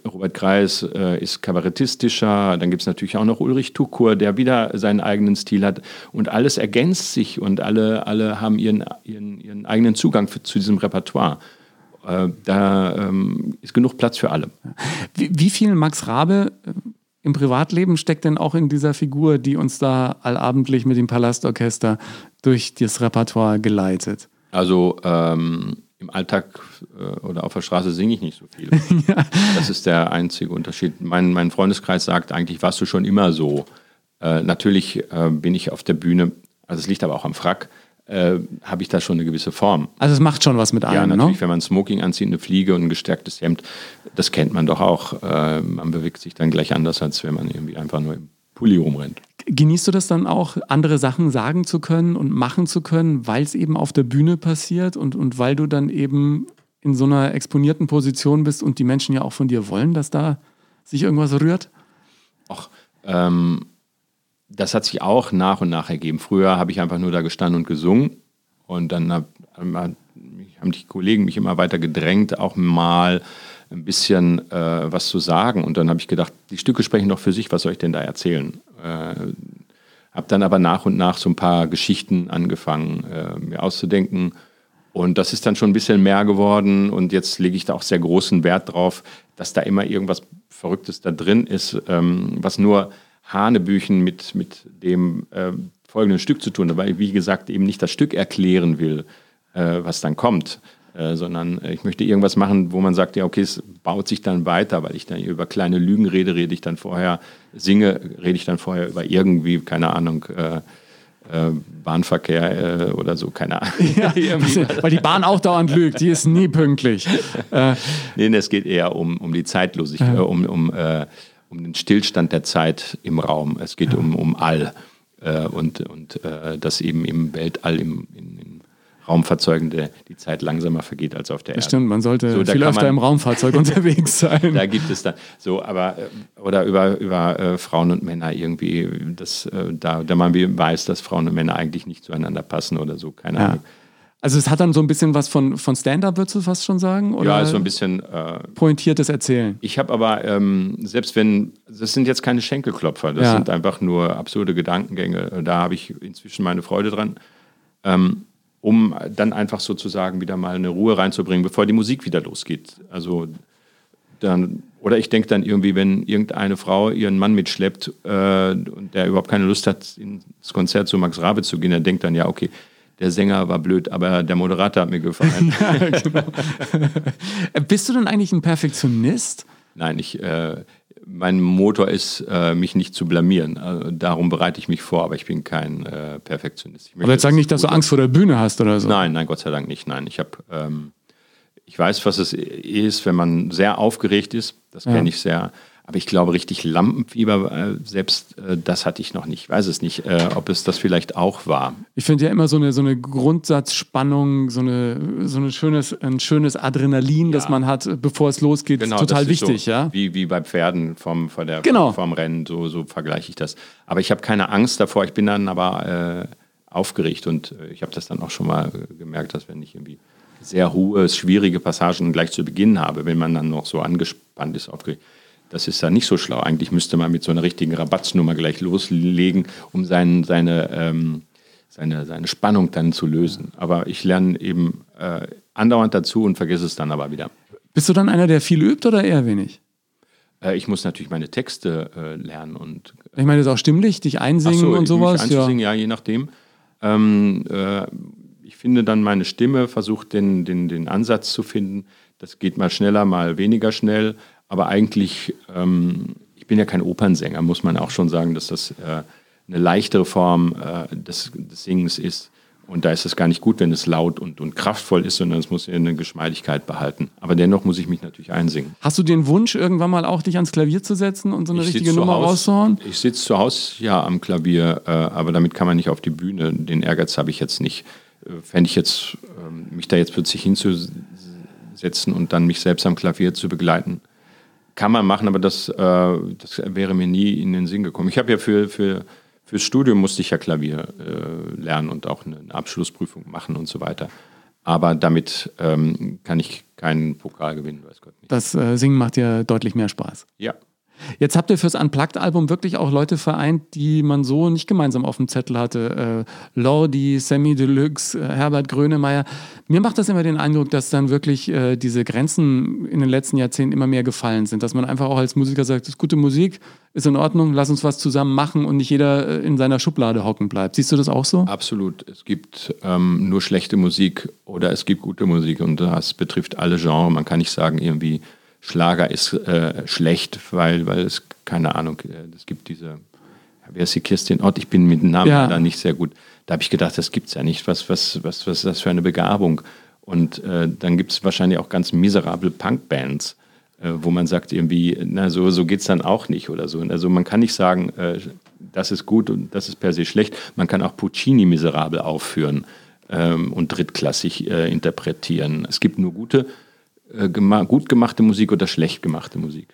Robert Kreis äh, ist kabarettistischer. Dann gibt es natürlich auch noch Ulrich Tukur, der wieder seinen eigenen Stil hat. Und alles ergänzt sich und alle, alle haben ihren, ihren, ihren eigenen Zugang für, zu diesem Repertoire. Äh, da ähm, ist genug Platz für alle. Wie, wie viel Max Rabe äh, im Privatleben steckt denn auch in dieser Figur, die uns da allabendlich mit dem Palastorchester durch das Repertoire geleitet? Also ähm, im Alltag äh, oder auf der Straße singe ich nicht so viel. ja. Das ist der einzige Unterschied. Mein, mein Freundeskreis sagt, eigentlich warst du schon immer so. Äh, natürlich äh, bin ich auf der Bühne, also es liegt aber auch am Frack, äh, habe ich da schon eine gewisse Form. Also es macht schon was mit einem, Ja, ne? natürlich, ne? wenn man Smoking anzieht, eine Fliege und ein gestärktes Hemd, das kennt man doch auch. Äh, man bewegt sich dann gleich anders, als wenn man irgendwie einfach nur im Pulli rumrennt. Genießt du das dann auch, andere Sachen sagen zu können und machen zu können, weil es eben auf der Bühne passiert und, und weil du dann eben in so einer exponierten Position bist und die Menschen ja auch von dir wollen, dass da sich irgendwas rührt? Ach, ähm, das hat sich auch nach und nach ergeben. Früher habe ich einfach nur da gestanden und gesungen und dann hab, haben die Kollegen mich immer weiter gedrängt, auch mal ein bisschen äh, was zu sagen. Und dann habe ich gedacht, die Stücke sprechen doch für sich, was soll ich denn da erzählen? Äh, habe dann aber nach und nach so ein paar Geschichten angefangen, äh, mir auszudenken. Und das ist dann schon ein bisschen mehr geworden. Und jetzt lege ich da auch sehr großen Wert drauf, dass da immer irgendwas Verrücktes da drin ist, ähm, was nur Hanebüchen mit, mit dem äh, folgenden Stück zu tun, weil ich, wie gesagt, eben nicht das Stück erklären will, äh, was dann kommt, äh, sondern ich möchte irgendwas machen, wo man sagt, ja, okay, es baut sich dann weiter, weil ich dann über kleine Lügen rede, rede ich dann vorher, singe, rede ich dann vorher über irgendwie, keine Ahnung, äh, äh, Bahnverkehr äh, oder so, keine Ahnung. Ja, weil die Bahn auch dauernd lügt, die ist nie pünktlich. Äh, nee, es geht eher um, um die Zeitlosigkeit, ja. um, um, äh, um den Stillstand der Zeit im Raum. Es geht ja. um, um All äh, und, und äh, das eben im Weltall, im, in, in Raumfahrzeugen der, die Zeit langsamer vergeht als auf der Erde. Stimmt, man sollte so, viel öfter man, im Raumfahrzeug unterwegs sein. Da gibt es dann so, aber äh, oder über, über äh, Frauen und Männer irgendwie, das, äh, da, da man weiß, dass Frauen und Männer eigentlich nicht zueinander passen oder so, keine ja. Ahnung. Also es hat dann so ein bisschen was von, von Stand-up, würdest du fast schon sagen? Oder ja, so ein bisschen äh, pointiertes Erzählen. Ich habe aber, ähm, selbst wenn, das sind jetzt keine Schenkelklopfer, das ja. sind einfach nur absurde Gedankengänge. Da habe ich inzwischen meine Freude dran. Ähm, um dann einfach sozusagen wieder mal eine Ruhe reinzubringen, bevor die Musik wieder losgeht. Also dann, oder ich denke dann irgendwie, wenn irgendeine Frau ihren Mann mitschleppt äh, und der überhaupt keine Lust hat, ins Konzert zu Max Rabe zu gehen, der denkt dann, ja, okay, der Sänger war blöd, aber der Moderator hat mir gefallen. ja, genau. Bist du denn eigentlich ein Perfektionist? Nein, ich, äh, mein Motor ist, äh, mich nicht zu blamieren. Also darum bereite ich mich vor, aber ich bin kein äh, Perfektionist. aber jetzt sag nicht, dass du Angst vor der Bühne hast oder so. Nein, nein, Gott sei Dank nicht. Nein, ich habe, ähm, ich weiß, was es ist, wenn man sehr aufgeregt ist. Das kenne ja. ich sehr. Aber ich glaube, richtig Lampenfieber, äh, selbst äh, das hatte ich noch nicht. Ich weiß es nicht, äh, ob es das vielleicht auch war. Ich finde ja immer so eine, so eine Grundsatzspannung, so, eine, so eine schönes, ein schönes Adrenalin, ja. das man hat, bevor es losgeht, genau, total wichtig. So, ja? wie, wie bei Pferden vom, vor der, genau. vom Rennen, so, so vergleiche ich das. Aber ich habe keine Angst davor, ich bin dann aber äh, aufgeregt und ich habe das dann auch schon mal gemerkt, dass wenn ich irgendwie sehr hohe, schwierige Passagen gleich zu Beginn habe, wenn man dann noch so angespannt ist, aufgeregt das ist ja nicht so schlau. Eigentlich müsste man mit so einer richtigen Rabatznummer gleich loslegen, um sein, seine, ähm, seine, seine Spannung dann zu lösen. Aber ich lerne eben äh, andauernd dazu und vergesse es dann aber wieder. Bist du dann einer, der viel übt oder eher wenig? Äh, ich muss natürlich meine Texte äh, lernen und. Ich meine, das ist auch stimmlich, dich einsingen so, und sowas. Mich einsingen, ja. ja, je nachdem. Ähm, äh, ich finde dann meine Stimme, versuche den, den, den Ansatz zu finden. Das geht mal schneller, mal weniger schnell. Aber eigentlich, ähm, ich bin ja kein Opernsänger, muss man auch schon sagen, dass das äh, eine leichtere Form äh, des, des Singens ist. Und da ist es gar nicht gut, wenn es laut und, und kraftvoll ist, sondern es muss eine Geschmeidigkeit behalten. Aber dennoch muss ich mich natürlich einsingen. Hast du den Wunsch, irgendwann mal auch dich ans Klavier zu setzen und so eine ich richtige Nummer Haus, rauszuhauen? Ich sitze zu Hause ja am Klavier, äh, aber damit kann man nicht auf die Bühne. Den Ehrgeiz habe ich jetzt nicht. Äh, Fände ich jetzt, äh, mich da jetzt plötzlich hinzusetzen und dann mich selbst am Klavier zu begleiten, kann man machen, aber das, äh, das wäre mir nie in den Sinn gekommen. Ich habe ja für, für, fürs Studium musste ich ja Klavier äh, lernen und auch eine, Abschlussprüfung machen und so weiter. Aber damit ähm, kann ich keinen Pokal gewinnen, weiß Gott nicht. Das äh, Singen macht dir deutlich mehr Spaß. Ja. Jetzt habt ihr fürs Unplugged-Album wirklich auch Leute vereint, die man so nicht gemeinsam auf dem Zettel hatte. Äh, Lordi, Sammy Deluxe, äh, Herbert Grönemeyer. Mir macht das immer den Eindruck, dass dann wirklich äh, diese Grenzen in den letzten Jahrzehnten immer mehr gefallen sind. Dass man einfach auch als Musiker sagt, das ist gute Musik, ist in Ordnung, lass uns was zusammen machen und nicht jeder äh, in seiner Schublade hocken bleibt. Siehst du das auch so? Absolut. Es gibt ähm, nur schlechte Musik oder es gibt gute Musik und das betrifft alle Genres. Man kann nicht sagen, irgendwie Schlager ist äh, schlecht, weil, weil es, keine Ahnung, äh, es gibt diese, wer ist die Kirstin Ott? Ich bin mit dem Namen ja. da nicht sehr gut. Da habe ich gedacht, das gibt es ja nicht. Was, was, was, was ist das für eine Begabung? Und äh, dann gibt es wahrscheinlich auch ganz miserable Punkbands, äh, wo man sagt irgendwie, na so, so geht es dann auch nicht oder so. Also man kann nicht sagen, äh, das ist gut und das ist per se schlecht. Man kann auch Puccini miserabel aufführen ähm, und drittklassig äh, interpretieren. Es gibt nur gute gema gut gemachte Musik oder schlecht gemachte Musik?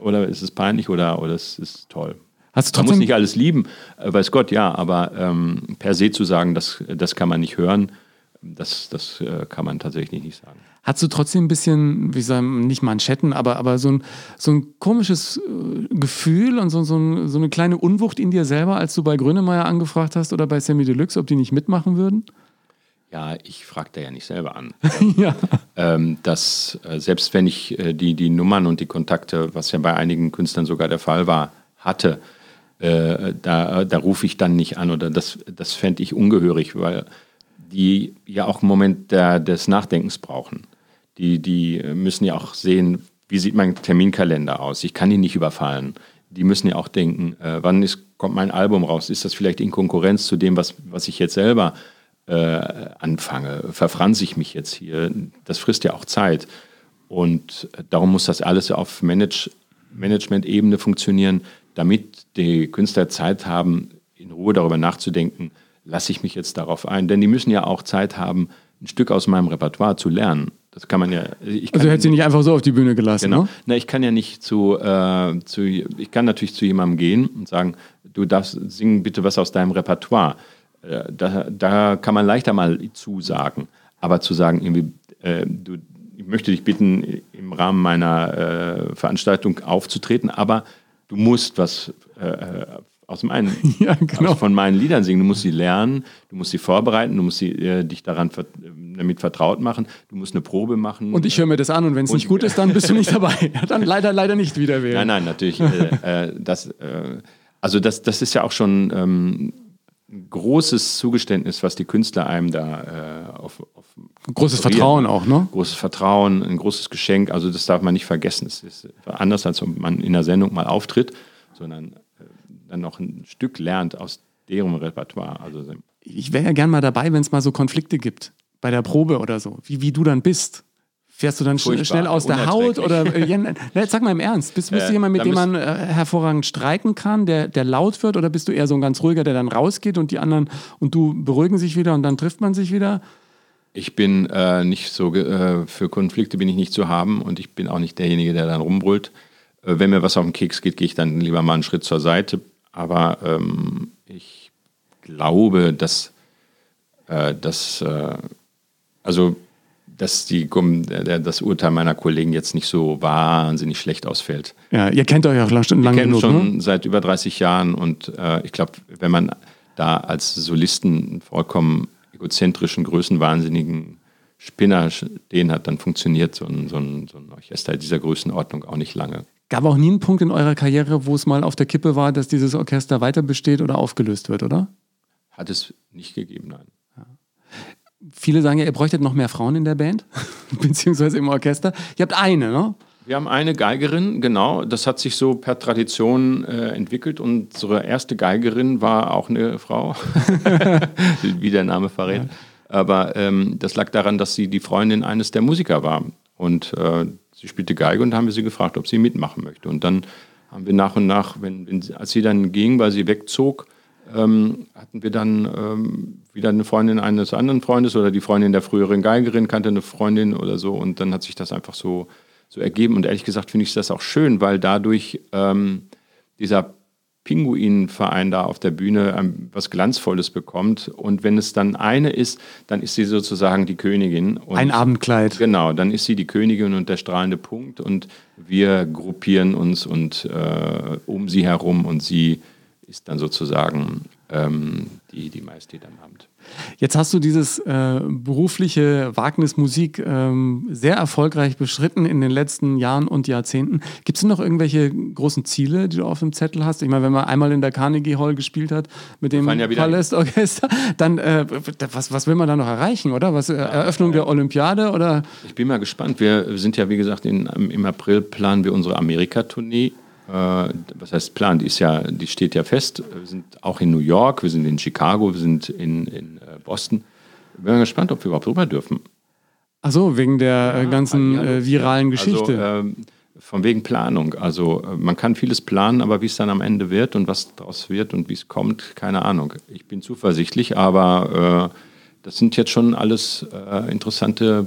Oder ist es peinlich oder, oder ist es toll? Hast du man muss nicht alles lieben, äh, weiß Gott, ja, aber ähm, per se zu sagen, das, das kann man nicht hören, das, das äh, kann man tatsächlich nicht sagen. Hast du trotzdem ein bisschen, wie sagen, nicht Manschetten, aber, aber so, ein, so ein komisches äh, Gefühl und so, so, ein, so eine kleine Unwucht in dir selber, als du bei Grönemeyer angefragt hast oder bei Sammy Deluxe, ob die nicht mitmachen würden? Ja, ich frage da ja nicht selber an. ja. ähm, dass äh, selbst wenn ich äh, die, die Nummern und die Kontakte, was ja bei einigen Künstlern sogar der Fall war, hatte, äh, da, da rufe ich dann nicht an oder das, das fände ich ungehörig, weil die ja auch einen Moment der, des Nachdenkens brauchen. Die, die müssen ja auch sehen, wie sieht mein Terminkalender aus. Ich kann die nicht überfallen. Die müssen ja auch denken, äh, wann ist, kommt mein Album raus? Ist das vielleicht in Konkurrenz zu dem, was, was ich jetzt selber äh, anfange? Verfranse ich mich jetzt hier? Das frisst ja auch Zeit. Und darum muss das alles auf Manage, Management-Ebene funktionieren, damit die Künstler Zeit haben, in Ruhe darüber nachzudenken, lasse ich mich jetzt darauf ein. Denn die müssen ja auch Zeit haben, ein Stück aus meinem Repertoire zu lernen. Das kann man ja. also hätte sie nicht einfach so auf die Bühne gelassen, genau. Ne? Na, ich kann ja nicht zu, äh, zu, ich kann natürlich zu jemandem gehen und sagen, du darfst singen bitte was aus deinem Repertoire. Äh, da, da kann man leichter mal zusagen. Aber zu sagen, irgendwie, äh, du, ich möchte dich bitten, im Rahmen meiner äh, Veranstaltung aufzutreten, aber du musst was äh, aus meinen, ja, genau. von meinen Liedern singen. Du musst sie lernen, du musst sie vorbereiten, du musst sie, äh, dich daran damit vertraut machen, du musst eine Probe machen. Und ich höre mir das an und wenn es nicht gut ist, dann bist du nicht dabei. dann leider, leider nicht wieder wählen. Nein, nein, natürlich. Äh, äh, das, also das, das ist ja auch schon ähm, großes Zugeständnis, was die Künstler einem da äh, auf, auf Großes Vertrauen auch, ne? Großes Vertrauen, ein großes Geschenk. Also das darf man nicht vergessen. Es ist anders, als wenn man in einer Sendung mal auftritt, sondern äh, dann noch ein Stück lernt aus deren Repertoire. Also ich wäre ja gern mal dabei, wenn es mal so Konflikte gibt, bei der Probe oder so, wie, wie du dann bist. Fährst du dann Furchtbar, schnell aus der Haut oder äh, ja, ne, sag mal im Ernst, bist, bist äh, du jemand, mit dem man äh, hervorragend streiten kann, der, der laut wird, oder bist du eher so ein ganz ruhiger, der dann rausgeht und die anderen und du beruhigen sich wieder und dann trifft man sich wieder? Ich bin äh, nicht so äh, für Konflikte bin ich nicht zu haben und ich bin auch nicht derjenige, der dann rumbrüllt. Äh, wenn mir was auf den Keks geht, gehe ich dann lieber mal einen Schritt zur Seite, aber ähm, ich glaube, dass, dass also dass die, das Urteil meiner Kollegen jetzt nicht so wahnsinnig schlecht ausfällt. Ja, ihr kennt euch auch lange genug. Wir kennen schon ne? seit über 30 Jahren und äh, ich glaube, wenn man da als Solisten vollkommen egozentrischen, größenwahnsinnigen Spinner stehen hat, dann funktioniert so ein, so, ein, so ein Orchester dieser Größenordnung auch nicht lange. Gab auch nie einen Punkt in eurer Karriere, wo es mal auf der Kippe war, dass dieses Orchester weiter besteht oder aufgelöst wird, oder? Hat es nicht gegeben, nein. Ja. Viele sagen ja, ihr bräuchtet noch mehr Frauen in der Band, beziehungsweise im Orchester. Ihr habt eine, ne? Wir haben eine Geigerin, genau. Das hat sich so per Tradition äh, entwickelt. Unsere erste Geigerin war auch eine Frau, wie der Name verrät. Ja. Aber ähm, das lag daran, dass sie die Freundin eines der Musiker war. Und äh, sie spielte Geige und haben wir sie gefragt, ob sie mitmachen möchte. Und dann haben wir nach und nach, wenn, wenn als sie dann ging, weil sie wegzog, ähm, hatten wir dann ähm, wieder eine Freundin eines anderen Freundes oder die Freundin der früheren Geigerin kannte eine Freundin oder so. Und dann hat sich das einfach so, so ergeben. Und ehrlich gesagt finde ich das auch schön, weil dadurch ähm, dieser Pinguinverein da auf der Bühne ähm, was Glanzvolles bekommt. Und wenn es dann eine ist, dann ist sie sozusagen die Königin. Und Ein Abendkleid. Genau, dann ist sie die Königin und der strahlende Punkt. Und wir gruppieren uns und äh, um sie herum und sie ist dann sozusagen ähm, die, die Majestät am Abend. Jetzt hast du dieses äh, berufliche Wagnis Musik ähm, sehr erfolgreich beschritten in den letzten Jahren und Jahrzehnten. Gibt es noch irgendwelche großen Ziele, die du auf dem Zettel hast? Ich meine, wenn man einmal in der Carnegie Hall gespielt hat mit dem ja Palästorchester, dann äh, was, was will man da noch erreichen, oder? Was, äh, Eröffnung der Olympiade oder? Ich bin mal gespannt. Wir sind ja, wie gesagt, in, im April planen wir unsere Amerika-Tournee was heißt Plan? Die ist ja, die steht ja fest. Wir sind auch in New York, wir sind in Chicago, wir sind in, in äh, Boston. Ich bin gespannt, ob wir überhaupt rüber dürfen. Ach so, wegen der äh, ja, ganzen äh, viralen Geschichte. Also, äh, von wegen Planung. Also man kann vieles planen, aber wie es dann am Ende wird und was daraus wird und wie es kommt, keine Ahnung. Ich bin zuversichtlich, aber äh, das sind jetzt schon alles äh, interessante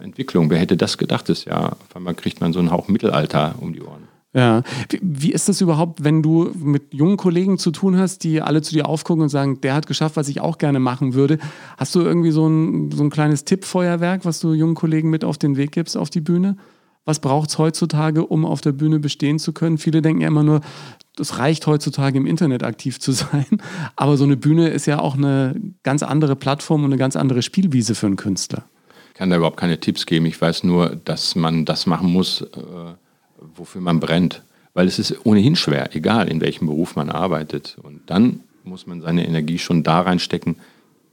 Entwicklungen. Wer hätte das gedacht? Das ja, auf einmal kriegt man so einen Hauch Mittelalter um die Ohren. Ja. Wie, wie, ist das überhaupt, wenn du mit jungen Kollegen zu tun hast, die alle zu dir aufgucken und sagen, der hat geschafft, was ich auch gerne machen würde? Hast du irgendwie so ein, so ein kleines Tippfeuerwerk, was du jungen Kollegen mit auf den Weg gibst auf die Bühne? Was braucht es heutzutage, um auf der Bühne bestehen zu können? Viele denken ja immer nur, es reicht heutzutage im Internet aktiv zu sein. Aber so eine Bühne ist ja auch eine ganz andere Plattform und eine ganz andere Spielwiese für einen Künstler. Ich kann da überhaupt keine Tipps geben. Ich weiß nur, dass man das machen muss. Äh wofür man brennt. weil es ist ohnehin schwer, egal in welchem Beruf man arbeitet. Und dann muss man seine Energie schon da reinstecken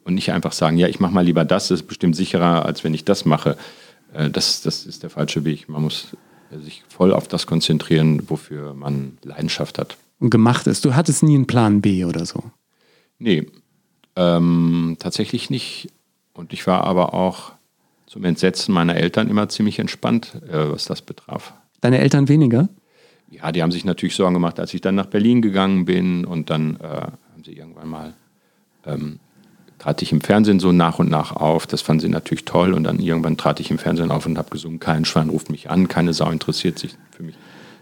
und nicht einfach sagen, ja, ich mache mal lieber das, das ist bestimmt sicherer, als wenn ich das mache. Äh, das, das ist der falsche Weg. Man muss sich voll auf das konzentrieren, wofür man Leidenschaft hat. Und gemacht ist. Du hattest nie einen Plan B oder so? Nee, ähm, tatsächlich nicht. Und ich war aber auch zum Entsetzen meiner Eltern immer ziemlich entspannt, äh, was das betraf. Deine Eltern weniger? Ja, die haben sich natürlich Sorgen gemacht, als ich dann nach Berlin gegangen bin und dann äh, haben sie irgendwann mal, ähm, trat ich im Fernsehen so nach und nach auf. Das fanden sie natürlich toll und dann irgendwann trat ich im Fernsehen auf und habe gesungen, kein Schwein ruft mich an, keine Sau interessiert sich für mich.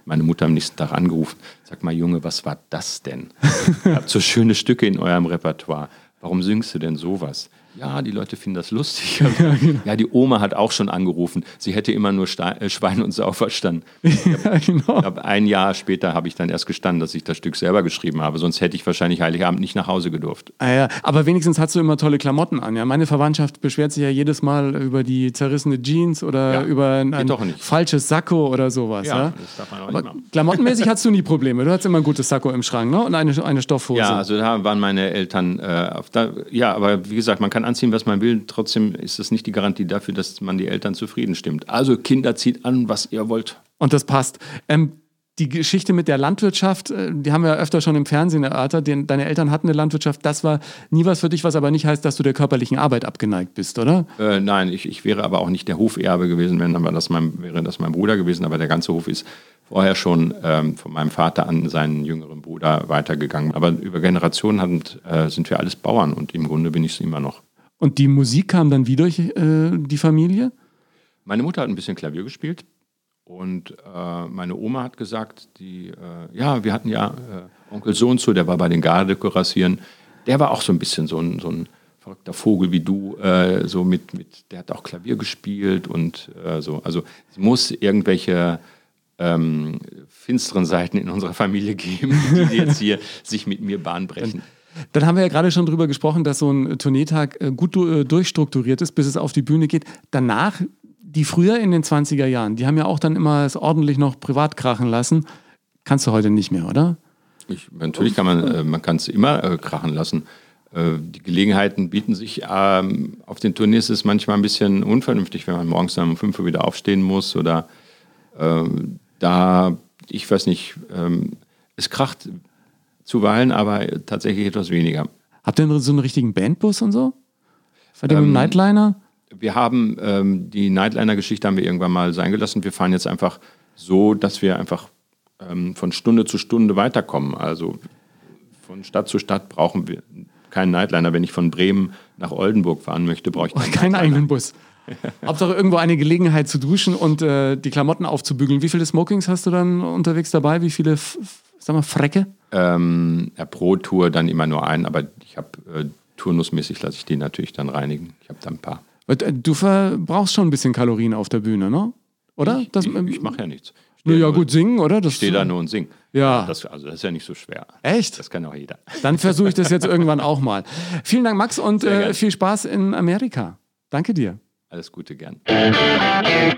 Meine Mutter am nächsten Tag angerufen, sag mal Junge, was war das denn? Ihr habt so schöne Stücke in eurem Repertoire. Warum singst du denn sowas? Ja, die Leute finden das lustig. Ja, genau. ja, die Oma hat auch schon angerufen. Sie hätte immer nur Ste äh, Schwein und Sau verstanden. Ja, genau. Hab, ein Jahr später habe ich dann erst gestanden, dass ich das Stück selber geschrieben habe. Sonst hätte ich wahrscheinlich Heiligabend nicht nach Hause gedurft. Ah, ja. Aber wenigstens hast du immer tolle Klamotten an. Ja? Meine Verwandtschaft beschwert sich ja jedes Mal über die zerrissene Jeans oder ja, über ein, ein falsches Sakko oder sowas. Ja, das darf man auch Aber nicht Klamottenmäßig hast du nie Probleme. Du hast immer ein gutes Sakko im Schrank ne? und eine, eine Stoffhose. Ja, also da waren meine Eltern äh, auf da, Ja, aber wie gesagt, man kann anziehen, was man will. Trotzdem ist das nicht die Garantie dafür, dass man die Eltern zufrieden stimmt. Also Kinder, zieht an, was ihr wollt. Und das passt. Ähm, die Geschichte mit der Landwirtschaft, äh, die haben wir ja öfter schon im Fernsehen erörtert. Deine Eltern hatten eine Landwirtschaft. Das war nie was für dich, was aber nicht heißt, dass du der körperlichen Arbeit abgeneigt bist, oder? Äh, nein, ich, ich, wäre aber auch nicht der Hoferbe gewesen, wenn aber das mein, wäre das mein Bruder gewesen. Aber der ganze Hof ist vorher schon ähm, von meinem Vater an seinen jüngeren Bruder weitergegangen. Aber über Generationen haben, äh, sind wir alles Bauern und im Grunde bin ich es immer noch. Und die Musik kam dann wie durch äh, die Familie? Meine Mutter hat ein bisschen Klavier gespielt und äh, meine Oma hat gesagt, die, äh, ja, wir hatten ja äh, Onkel so und so, der war bei den Gardekorassieren, der war auch so ein bisschen so ein, so ein verrückter Vogel wie du, äh, so mit, mit, der hat auch Klavier gespielt und äh, so. Also es muss irgendwelche ähm, finsteren Seiten in unserer Familie geben, die jetzt hier sich mit mir Bahn brechen. Dann haben wir ja gerade schon darüber gesprochen, dass so ein Tourneetag äh, gut äh, durchstrukturiert ist, bis es auf die Bühne geht. Danach, die früher in den 20er Jahren, die haben ja auch dann immer es ordentlich noch privat krachen lassen. Kannst du heute nicht mehr, oder? Ich, natürlich kann man, äh, man kann es immer krachen lassen. Die Gelegenheiten bieten sich. Ähm, auf den Tournees ist es manchmal ein bisschen unvernünftig, wenn man morgens dann um 5 Uhr wieder aufstehen muss oder da, ich weiß nicht, ähm, es kracht zuweilen, aber tatsächlich etwas weniger. Habt ihr so einen richtigen Bandbus und so? Seid ihr ähm, dem Nightliner? Wir haben ähm, die Nightliner-Geschichte haben wir irgendwann mal sein gelassen. Wir fahren jetzt einfach so, dass wir einfach ähm, von Stunde zu Stunde weiterkommen. Also von Stadt zu Stadt brauchen wir keinen Nightliner. Wenn ich von Bremen nach Oldenburg fahren möchte, brauche ich keinen, keinen eigenen Bus. Hauptsache irgendwo eine Gelegenheit zu duschen und äh, die Klamotten aufzubügeln. Wie viele Smokings hast du dann unterwegs dabei? Wie viele, sag mal, Frecke? Ähm, ja, pro Tour dann immer nur einen, aber ich habe äh, turnusmäßig lasse ich die natürlich dann reinigen. Ich habe da ein paar. Äh, du verbrauchst schon ein bisschen Kalorien auf der Bühne, ne? Oder? Ich, ich, ich mache ja nichts. Ja, gut, singen, oder? Das ich stehe da nur und sing. Ja. Das, also das ist ja nicht so schwer. Echt? Das kann auch jeder. Dann versuche ich das jetzt irgendwann auch mal. Vielen Dank, Max, und äh, viel Spaß in Amerika. Danke dir. Alles Gute, gern.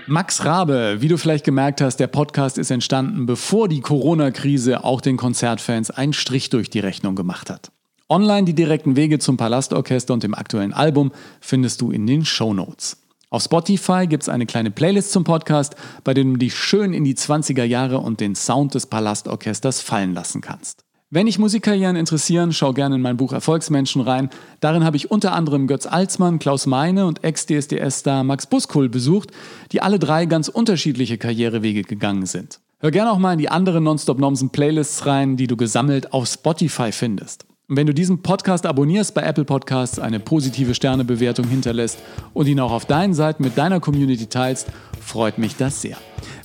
Max Rabe, wie du vielleicht gemerkt hast, der Podcast ist entstanden, bevor die Corona-Krise auch den Konzertfans einen Strich durch die Rechnung gemacht hat. Online die direkten Wege zum Palastorchester und dem aktuellen Album findest du in den Show Notes. Auf Spotify gibt es eine kleine Playlist zum Podcast, bei dem du dich schön in die 20er Jahre und den Sound des Palastorchesters fallen lassen kannst. Wenn dich Musikkarrieren interessieren, schau gerne in mein Buch Erfolgsmenschen rein. Darin habe ich unter anderem Götz Alsmann, Klaus Meine und Ex-DSDS-Star Max Buskul besucht, die alle drei ganz unterschiedliche Karrierewege gegangen sind. Hör gerne auch mal in die anderen Nonstop Nomsen Playlists rein, die du gesammelt auf Spotify findest. Und wenn du diesen Podcast abonnierst bei Apple Podcasts, eine positive Sternebewertung hinterlässt und ihn auch auf deinen Seiten mit deiner Community teilst, freut mich das sehr.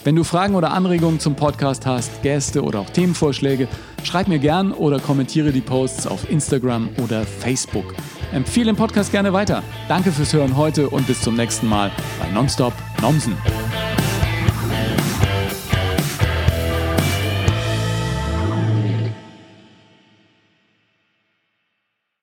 Wenn du Fragen oder Anregungen zum Podcast hast, Gäste oder auch Themenvorschläge, schreib mir gern oder kommentiere die Posts auf Instagram oder Facebook. Empfehle den Podcast gerne weiter. Danke fürs Hören heute und bis zum nächsten Mal bei Nonstop Nomsen.